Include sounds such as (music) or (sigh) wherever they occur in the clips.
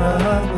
I'm.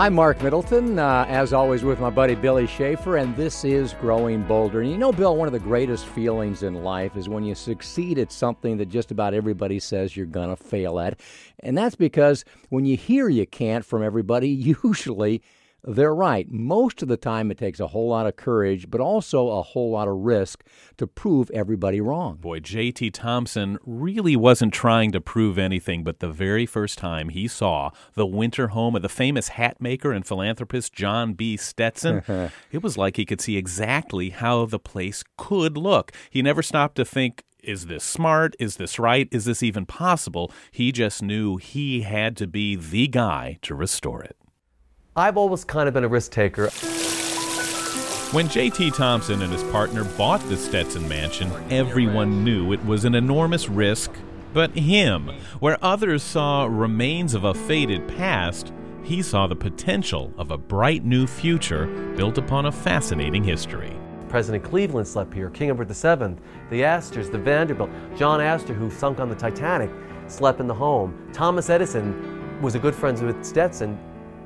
I'm Marc Middleton, uh, as always, with my buddy Billy Schaefer, and this is Growing Bolder. And you know, Bill, one of the greatest feelings in life is when you succeed at something that just about everybody says you're going to fail at. And that's because when you hear you can't from everybody, (laughs) usually they're right. Most of the time, it takes a whole lot of courage, but also a whole lot of risk to prove everybody wrong. Boy, J.T. Thompson really wasn't trying to prove anything, but the very first time he saw the winter home of the famous hat maker and philanthropist John B. Stetson, (laughs) it was like he could see exactly how the place could look. He never stopped to think, is this smart? Is this right? Is this even possible? He just knew he had to be the guy to restore it. I've always kind of been a risk taker. When J.T. Thompson and his partner bought the Stetson mansion, everyone knew it was an enormous risk. But him, where others saw remains of a faded past, he saw the potential of a bright new future built upon a fascinating history. President Cleveland slept here, King Edward VII, the Astors, the Vanderbilt, John Astor, who sunk on the Titanic, slept in the home. Thomas Edison was a good friend with Stetson,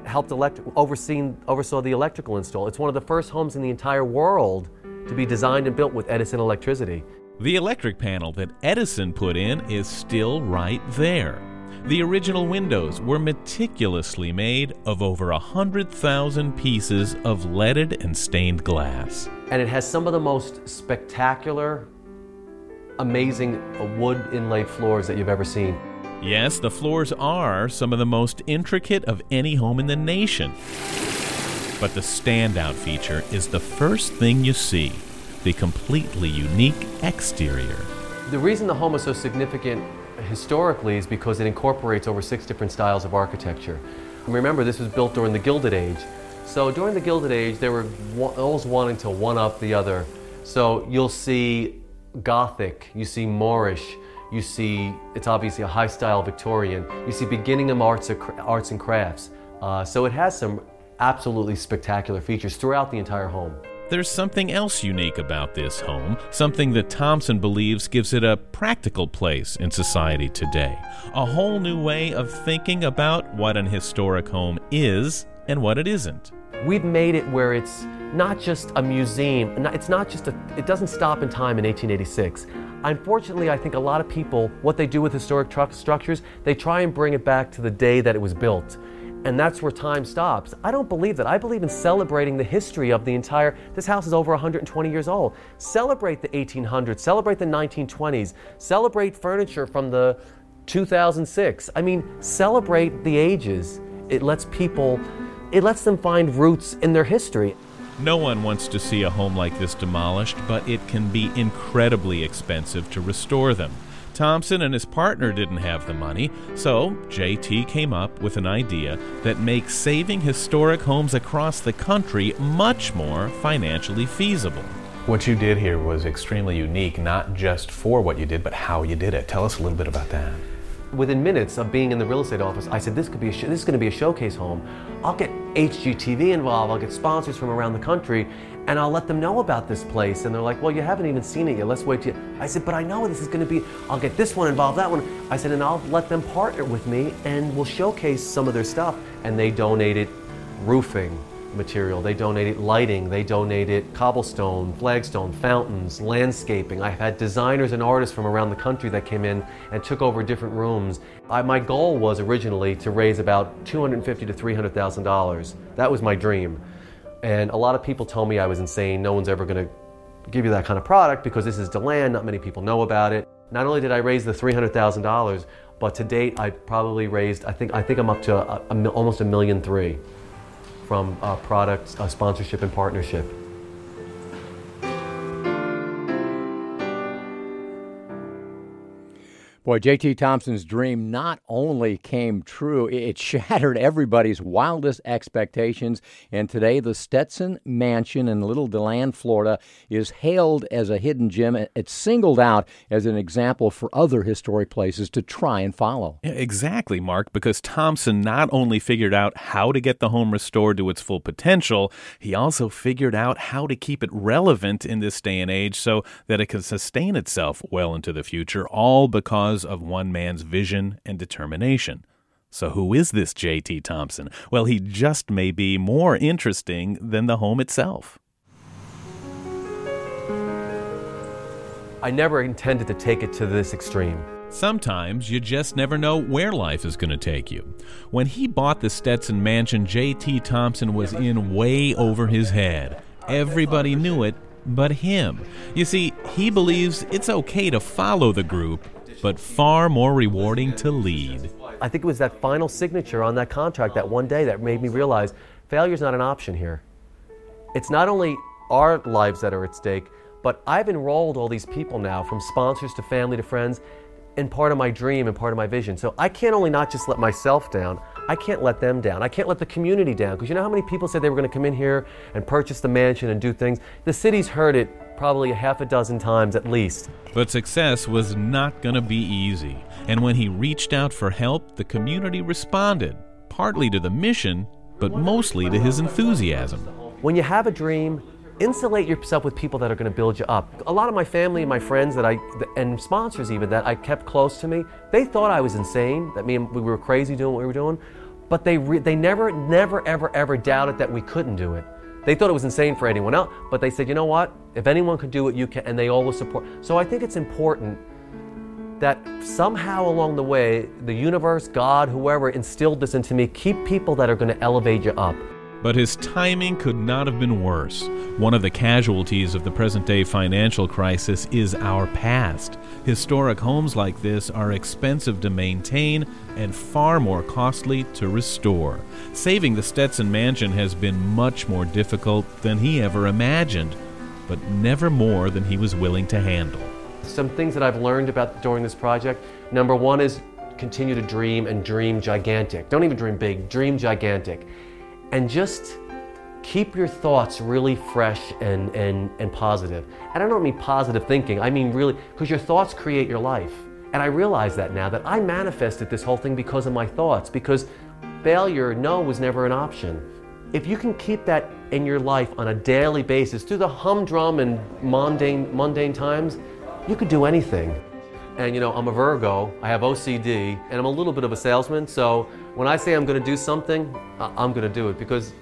helped elect, overseen, oversaw the electrical install. It's one of the first homes in the entire world to be designed and built with Edison electricity. The electric panel that Edison put in is still right there. The original windows were meticulously made of over a 100,000 pieces of leaded and stained glass. And it has some of the most spectacular, amazing wood inlaid floors that you've ever seen. Yes, the floors are some of the most intricate of any home in the nation. But the standout feature is the first thing you see the completely unique exterior. The reason the home is so significant historically is because it incorporates over six different styles of architecture. Remember, this was built during the Gilded Age. So during the Gilded Age, they were always wanting to one up the other. So you'll see Gothic, you see Moorish, you see it's obviously a high style Victorian. You see beginning of arts, arts and crafts. Uh, so it has some absolutely spectacular features throughout the entire home. There's something else unique about this home, something that Thompson believes gives it a practical place in society today. A whole new way of thinking about what an historic home is and what it isn't. We've made it where it's not just a museum, it's not just a, it doesn't stop in time in 1886. Unfortunately, I think a lot of people, what they do with historic structures, they try and bring it back to the day that it was built. And that's where time stops. I don't believe that. I believe in celebrating the history of the entire. This house is over 120 years old. Celebrate the 1800s, celebrate the 1920s, celebrate furniture from the 2006. I mean, celebrate the ages. It lets people, it lets them find roots in their history. No one wants to see a home like this demolished, but it can be incredibly expensive to restore them. Thompson and his partner didn't have the money, so JT came up with an idea that makes saving historic homes across the country much more financially feasible. What you did here was extremely unique, not just for what you did, but how you did it. Tell us a little bit about that within minutes of being in the real estate office, I said, this could be a sh- this is going to be a showcase home. I'll get HGTV involved. I'll get sponsors from around the country, and I'll let them know about this place. And they're like, well, you haven't even seen it yet. Let's wait till. I said, but I know this is going to be. I'll get this one involved, that one. I said, and I'll let them partner with me, and we'll showcase some of their stuff. And they donated roofing material. They donated lighting, they donated cobblestone, flagstone, fountains, landscaping. I've had designers and artists from around the country that came in and took over different rooms. I, my goal was originally to raise about $250 to $300,000. That was my dream. And a lot of people told me I was insane. No one's ever going to give you that kind of product because this is DeLand. Not many people know about it. Not only did I raise the $300,000, but to date I've probably raised, I think, I think I'm up to uh, a, a, almost a million three from uh, product uh, sponsorship and partnership. Boy, J.T. Thompson's dream not only came true, it (laughs) shattered everybody's wildest expectations. And today, the Stetson Mansion in Little DeLand, Florida, is hailed as a hidden gem. It's singled out as an example for other historic places to try and follow. Yeah, exactly, Marc, because Thompson not only figured out how to get the home restored to its full potential, he also figured out how to keep it relevant in this day and age so that it can sustain itself well into the future, all because because of one man's vision and determination. So, who is this J.T. Thompson? Well, he just may be more interesting than the home itself. I never intended to take it to this extreme. Sometimes you just never know where life is going to take you. When he bought the Stetson mansion, J.T. Thompson was in way over his head. Everybody knew it but him. You see, he believes it's okay to follow the group but far more rewarding to lead. I think it was that final signature on that contract that one day that made me realize failure is not an option here. It's not only our lives that are at stake, but I've enrolled all these people now, from sponsors to family to friends, in part of my dream and part of my vision. So I can't only not just let myself down, I can't let them down. I can't let the community down. Because you know how many people said they were going to come in here and purchase the mansion and do things? The city's heard it probably a half a dozen times at least. But success was not going to be easy. And when he reached out for help, the community responded, partly to the mission, but mostly to his enthusiasm. When you have a dream, insulate yourself with people that are going to build you up. A lot of my family and my friends that I and sponsors even that I kept close to me, they thought I was insane, that me and we were crazy doing what we were doing, but they re, they never never ever ever doubted that we couldn't do it. They thought it was insane for anyone else, but they said, you know what? If anyone could do it, you can, and they always support. So I think it's important that somehow along the way, the universe, God, whoever instilled this into me, keep people that are going to elevate you up. But his timing could not have been worse. One of the casualties of the present day financial crisis is our past. Historic homes like this are expensive to maintain and far more costly to restore. Saving the Stetson mansion has been much more difficult than he ever imagined, but never more than he was willing to handle. Some things that I've learned about during this project number one is continue to dream and dream gigantic. Don't even dream big, dream gigantic and just keep your thoughts really fresh and, and, and positive. And I don't mean positive thinking, I mean really, because your thoughts create your life. And I realize that now, that I manifested this whole thing because of my thoughts, because failure, no, was never an option. If you can keep that in your life on a daily basis, through the humdrum and mundane, mundane times, you could do anything. And you know, I'm a Virgo, I have OCD, and I'm a little bit of a salesman, so when I say I'm going to do something, I'm going to do it because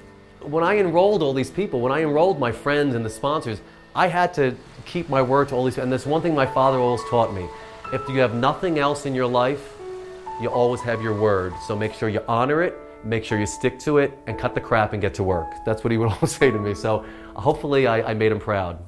when I enrolled all these people, when I enrolled my friends and the sponsors, I had to keep my word to all these. And there's one thing my father always taught me: if you have nothing else in your life, you always have your word. So make sure you honor it, make sure you stick to it, and cut the crap and get to work. That's what he would (laughs) always say to me. So hopefully, I, I made him proud.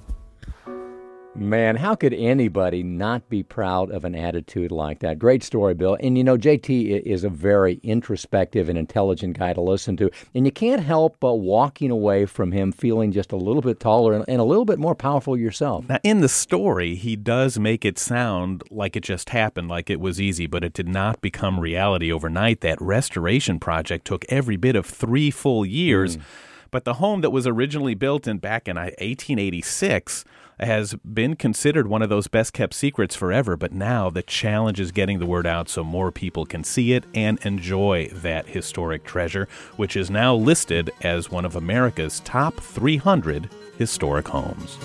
Man, how could anybody not be proud of an attitude like that? Great story, Bill. And you know, JT is a very introspective and intelligent guy to listen to. And you can't help but walking away from him feeling just a little bit taller and a little bit more powerful yourself. Now, in the story, he does make it sound like it just happened, like it was easy, but it did not become reality overnight. That restoration project took every bit of three full years. Mm. But the home that was originally built in back in uh, 1886 has been considered one of those best kept secrets forever, but now the challenge is getting the word out so more people can see it and enjoy that historic treasure, which is now listed as one of America's top 300 historic homes.